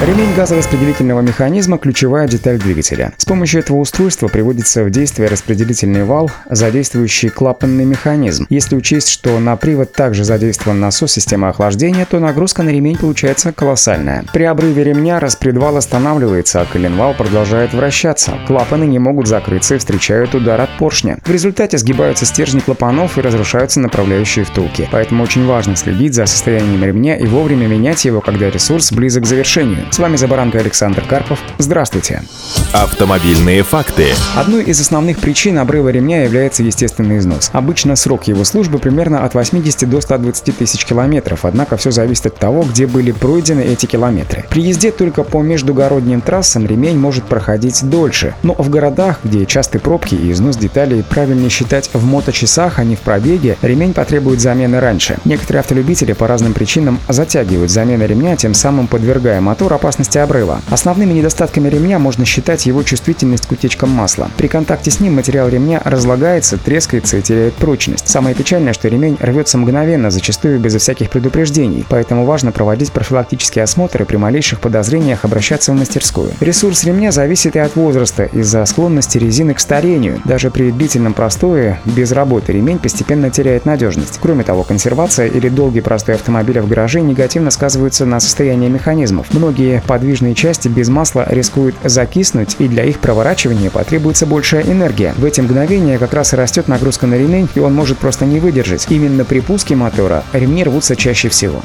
Ремень газораспределительного механизма – ключевая деталь двигателя. С помощью этого устройства приводится в действие распределительный вал, задействующий клапанный механизм. Если учесть, что на привод также задействован насос системы охлаждения, то нагрузка на ремень получается колоссальная. При обрыве ремня распредвал останавливается, а коленвал продолжает вращаться. Клапаны не могут закрыться и встречают удар от поршня. В результате сгибаются стержни клапанов и разрушаются направляющие втулки. Поэтому очень важно следить за состоянием ремня и вовремя менять его, когда ресурс близок к завершению. С вами «За баранкой» Александр Карпов. Здравствуйте. Автомобильные факты. Одной из основных причин обрыва ремня является естественный износ. Обычно срок его службы примерно от 80 до 120 тысяч километров, однако все зависит от того, где были пройдены эти километры. При езде только по междугородним трассам ремень может проходить дольше, но в городах, где частые пробки и износ деталей правильнее считать в моточасах, а не в пробеге, ремень потребует замены раньше. Некоторые автолюбители по разным причинам затягивают замену ремня, тем самым подвергая мотор опасности обрыва. Основными недостатками ремня можно считать его чувствительность к утечкам масла. При контакте с ним материал ремня разлагается, трескается и теряет прочность. Самое печальное, что ремень рвется мгновенно, зачастую безо всяких предупреждений, поэтому важно проводить профилактические осмотры при малейших подозрениях обращаться в мастерскую. Ресурс ремня зависит и от возраста из-за склонности резины к старению. Даже при длительном простое без работы ремень постепенно теряет надежность. Кроме того, консервация или долгий простой автомобиля в гараже негативно сказываются на состоянии механизмов. Многие Многие подвижные части без масла рискуют закиснуть, и для их проворачивания потребуется большая энергия. В эти мгновения как раз и растет нагрузка на ремень, и он может просто не выдержать. Именно при пуске мотора ремни рвутся чаще всего.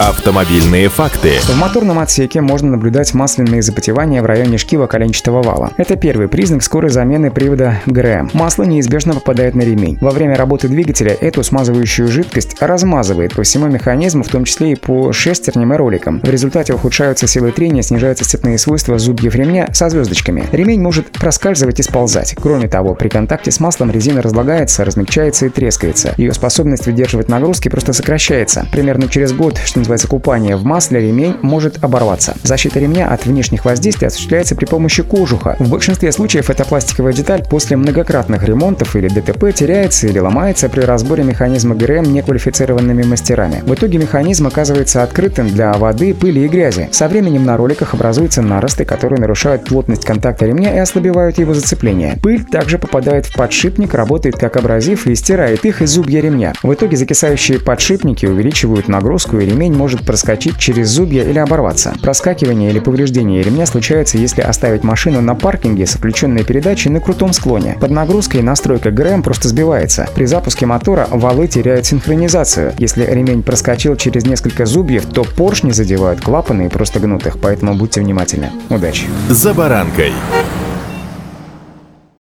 Автомобильные факты. В моторном отсеке можно наблюдать масляные запотевания в районе шкива коленчатого вала. Это первый признак скорой замены привода ГРМ. Масло неизбежно попадает на ремень. Во время работы двигателя эту смазывающую жидкость размазывает по всему механизму, в том числе и по шестерням и роликам. В результате ухудшаются силы силы трения снижаются цепные свойства зубьев ремня со звездочками. Ремень может проскальзывать и сползать. Кроме того, при контакте с маслом резина разлагается, размягчается и трескается. Ее способность выдерживать нагрузки просто сокращается. Примерно через год, что называется купание в масле, ремень может оборваться. Защита ремня от внешних воздействий осуществляется при помощи кожуха. В большинстве случаев эта пластиковая деталь после многократных ремонтов или ДТП теряется или ломается при разборе механизма ГРМ неквалифицированными мастерами. В итоге механизм оказывается открытым для воды, пыли и грязи. Со временем временем на роликах образуются наросты, которые нарушают плотность контакта ремня и ослабевают его зацепление. Пыль также попадает в подшипник, работает как абразив и стирает их из зубья ремня. В итоге закисающие подшипники увеличивают нагрузку, и ремень может проскочить через зубья или оборваться. Проскакивание или повреждение ремня случается, если оставить машину на паркинге с включенной передачей на крутом склоне. Под нагрузкой настройка ГРМ просто сбивается. При запуске мотора валы теряют синхронизацию. Если ремень проскочил через несколько зубьев, то поршни задевают клапаны и просто гнут их, поэтому будьте внимательны. Удачи! «За баранкой»